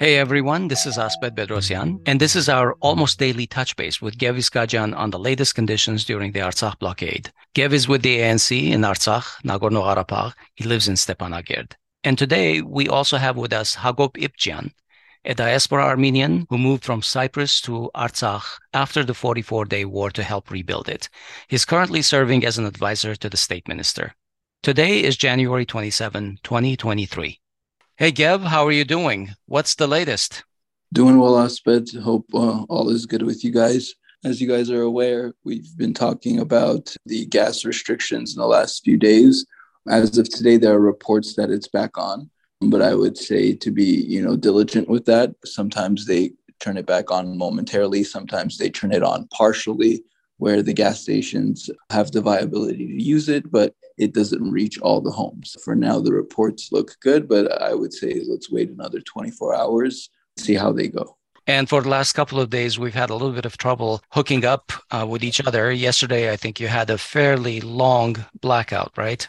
Hey everyone, this is Asbed Bedrosian, and this is our almost daily touch base with Gev Iskajian on the latest conditions during the Artsakh blockade. Gev is with the ANC in Artsakh, Nagorno-Karabakh. He lives in Stepanakert. And today we also have with us Hagop Ipjian, a diaspora Armenian who moved from Cyprus to Artsakh after the 44-day war to help rebuild it. He's currently serving as an advisor to the state minister. Today is January 27, 2023. Hey, Gev, how are you doing? What's the latest? Doing well, Asbed. Hope uh, all is good with you guys. As you guys are aware, we've been talking about the gas restrictions in the last few days. As of today, there are reports that it's back on, but I would say to be, you know, diligent with that. Sometimes they turn it back on momentarily. Sometimes they turn it on partially, where the gas stations have the viability to use it, but it doesn't reach all the homes. For now, the reports look good, but I would say let's wait another 24 hours, see how they go. And for the last couple of days, we've had a little bit of trouble hooking up uh, with each other. Yesterday, I think you had a fairly long blackout, right?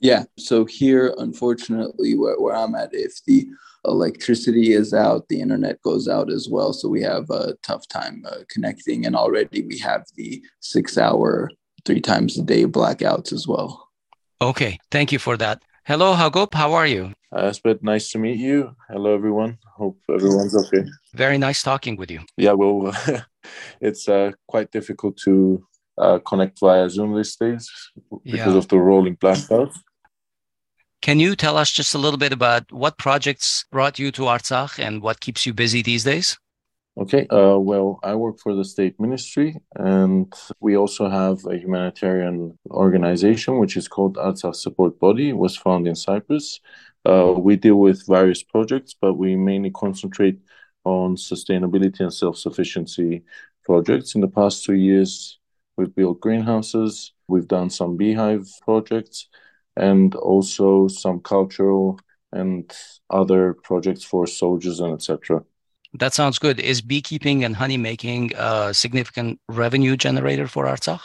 Yeah. So here, unfortunately, where, where I'm at, if the electricity is out, the internet goes out as well. So we have a tough time uh, connecting. And already we have the six hour, three times a day blackouts as well. Okay, thank you for that. Hello, Hagop. How are you? Uh, Asbed, nice to meet you. Hello, everyone. Hope everyone's okay. Very nice talking with you. Yeah, well, it's uh, quite difficult to uh, connect via Zoom these days because yeah. of the rolling blackouts. Can you tell us just a little bit about what projects brought you to Artsakh and what keeps you busy these days? Okay, uh, well, I work for the state ministry, and we also have a humanitarian organization which is called Artsakh Support Body. It was found in Cyprus. Uh, we deal with various projects, but we mainly concentrate on sustainability and self-sufficiency projects. In the past two years, we've built greenhouses, we've done some beehive projects, and also some cultural and other projects for soldiers and etc. That sounds good. Is beekeeping and honey making a significant revenue generator for Artsakh?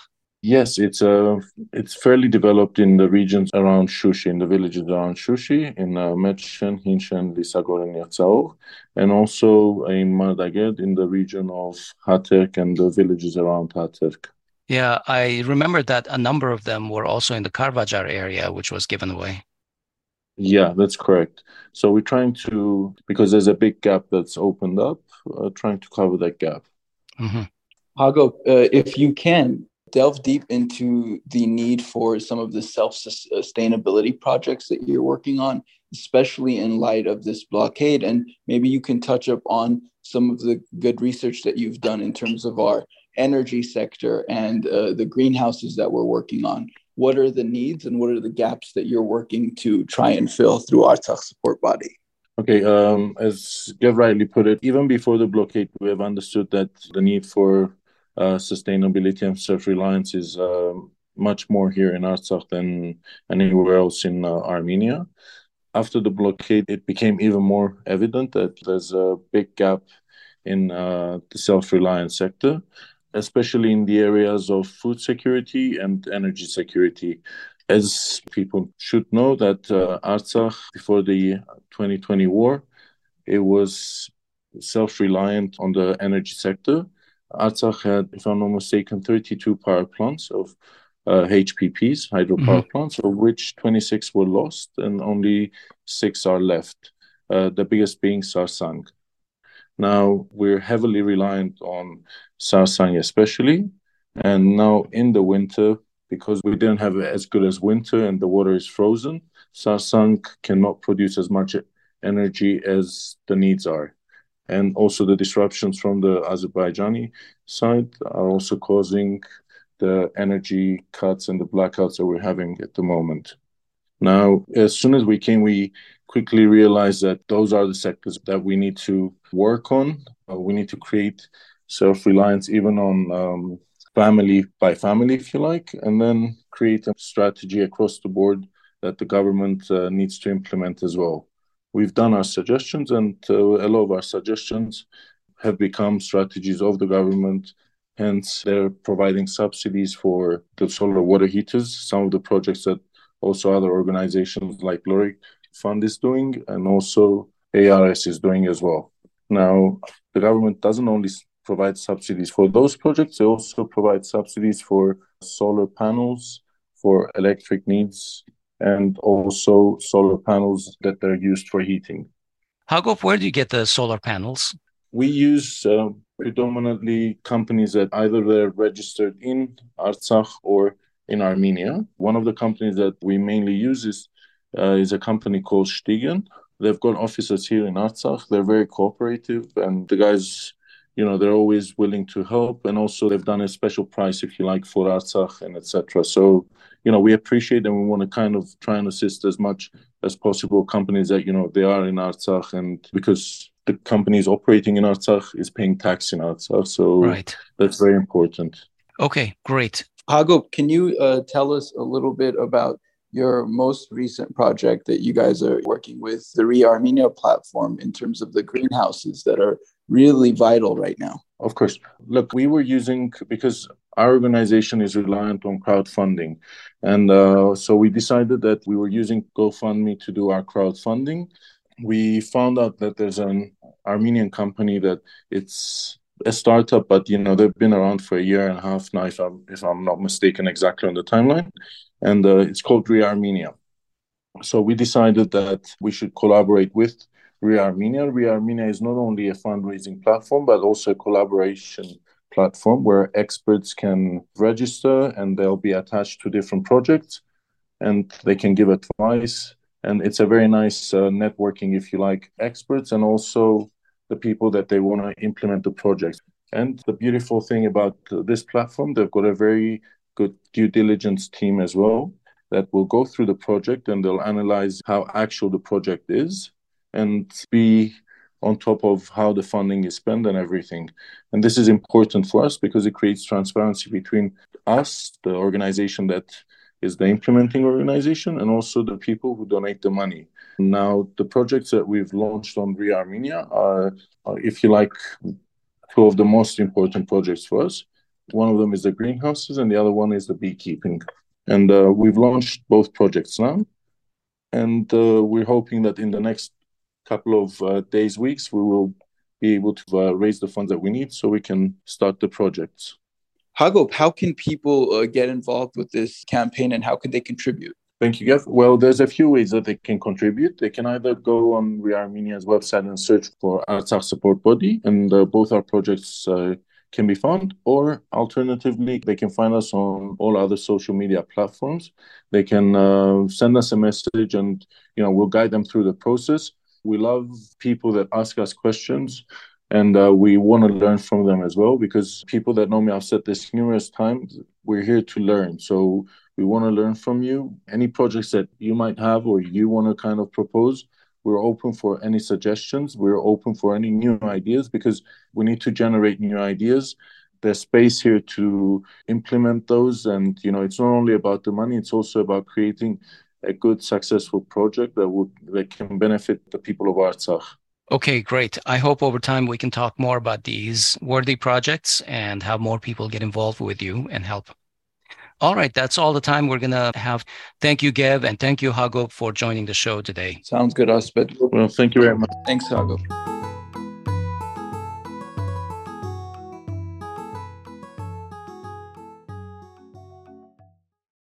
Yes, it's uh, it's fairly developed in the regions around Shushi, in the villages around Shushi, in uh, Metshen, Hinshen, Lisagor, and Yatsao, and also in Mardaged, in the region of Haterk and the villages around Haterk. Yeah, I remember that a number of them were also in the Karvajar area, which was given away. Yeah, that's correct. So we're trying to, because there's a big gap that's opened up, uh, trying to cover that gap. Mm-hmm. Hago, uh, if you can, delve deep into the need for some of the self sustainability projects that you're working on, especially in light of this blockade. And maybe you can touch up on some of the good research that you've done in terms of our energy sector and uh, the greenhouses that we're working on what are the needs and what are the gaps that you're working to try and fill through Artsakh support body? Okay, um, as Gev rightly put it, even before the blockade, we have understood that the need for uh, sustainability and self-reliance is uh, much more here in Artsakh than anywhere else in uh, Armenia. After the blockade, it became even more evident that there's a big gap in uh, the self-reliance sector especially in the areas of food security and energy security. As people should know that uh, Artsakh, before the 2020 war, it was self-reliant on the energy sector. Artsakh had, if I'm not mistaken, 32 power plants of uh, HPPs, hydropower mm-hmm. plants, of which 26 were lost and only six are left. Uh, the biggest being Sarsang. Now we're heavily reliant on Sarsang, especially. And now in the winter, because we didn't have as good as winter and the water is frozen, Sarsang cannot produce as much energy as the needs are. And also the disruptions from the Azerbaijani side are also causing the energy cuts and the blackouts that we're having at the moment. Now, as soon as we came, we quickly realized that those are the sectors that we need to work on. Uh, we need to create self reliance even on um, family by family, if you like, and then create a strategy across the board that the government uh, needs to implement as well. We've done our suggestions, and uh, a lot of our suggestions have become strategies of the government. Hence, they're providing subsidies for the solar water heaters, some of the projects that also other organizations like LORIC Fund is doing, and also ARS is doing as well. Now, the government doesn't only provide subsidies for those projects, they also provide subsidies for solar panels, for electric needs, and also solar panels that are used for heating. Hagop, where do you get the solar panels? We use uh, predominantly companies that either they're registered in Artsakh or in Armenia. One of the companies that we mainly use is, uh, is a company called Stiegen. They've got offices here in Artsakh. They're very cooperative, and the guys, you know, they're always willing to help. And also, they've done a special price, if you like, for Artsakh and etc. So, you know, we appreciate and we want to kind of try and assist as much as possible companies that you know they are in Artsakh, and because the companies operating in Artsakh is paying tax in Artsakh, so right. that's very important. Okay, great. Hagop, can you uh, tell us a little bit about your most recent project that you guys are working with, the Re Armenia platform, in terms of the greenhouses that are really vital right now? Of course. Look, we were using, because our organization is reliant on crowdfunding. And uh, so we decided that we were using GoFundMe to do our crowdfunding. We found out that there's an Armenian company that it's a startup, but you know they've been around for a year and a half now, if I'm if I'm not mistaken exactly on the timeline, and uh, it's called Re Armenia. So we decided that we should collaborate with Re Armenia. Re Armenia is not only a fundraising platform but also a collaboration platform where experts can register and they'll be attached to different projects and they can give advice and it's a very nice uh, networking if you like experts and also the people that they want to implement the project. And the beautiful thing about this platform, they've got a very good due diligence team as well that will go through the project and they'll analyze how actual the project is and be on top of how the funding is spent and everything. And this is important for us because it creates transparency between us, the organization that is the implementing organization, and also the people who donate the money. Now, the projects that we've launched on Re Armenia are, are, if you like, two of the most important projects for us. One of them is the greenhouses, and the other one is the beekeeping. And uh, we've launched both projects now. And uh, we're hoping that in the next couple of uh, days, weeks, we will be able to uh, raise the funds that we need so we can start the projects. Hagop, how can people uh, get involved with this campaign and how can they contribute? Thank you, Gev. Well, there's a few ways that they can contribute. They can either go on Re Armenia's website and search for Artsakh Support Body, and uh, both our projects uh, can be found, or alternatively, they can find us on all other social media platforms. They can uh, send us a message, and you know we'll guide them through the process. We love people that ask us questions and uh, we want to learn from them as well because people that know me i've said this numerous times we're here to learn so we want to learn from you. Any projects that you might have or you want to kind of propose, we're open for any suggestions. We're open for any new ideas because we need to generate new ideas. There's space here to implement those. And, you know, it's not only about the money, it's also about creating a good, successful project that would that can benefit the people of Artsakh. Okay, great. I hope over time we can talk more about these worthy projects and have more people get involved with you and help. All right, that's all the time we're going to have. Thank you, Gev, and thank you, Hagop, for joining the show today. Sounds good, Asbed. Well, thank you very much. Thanks, Hagop.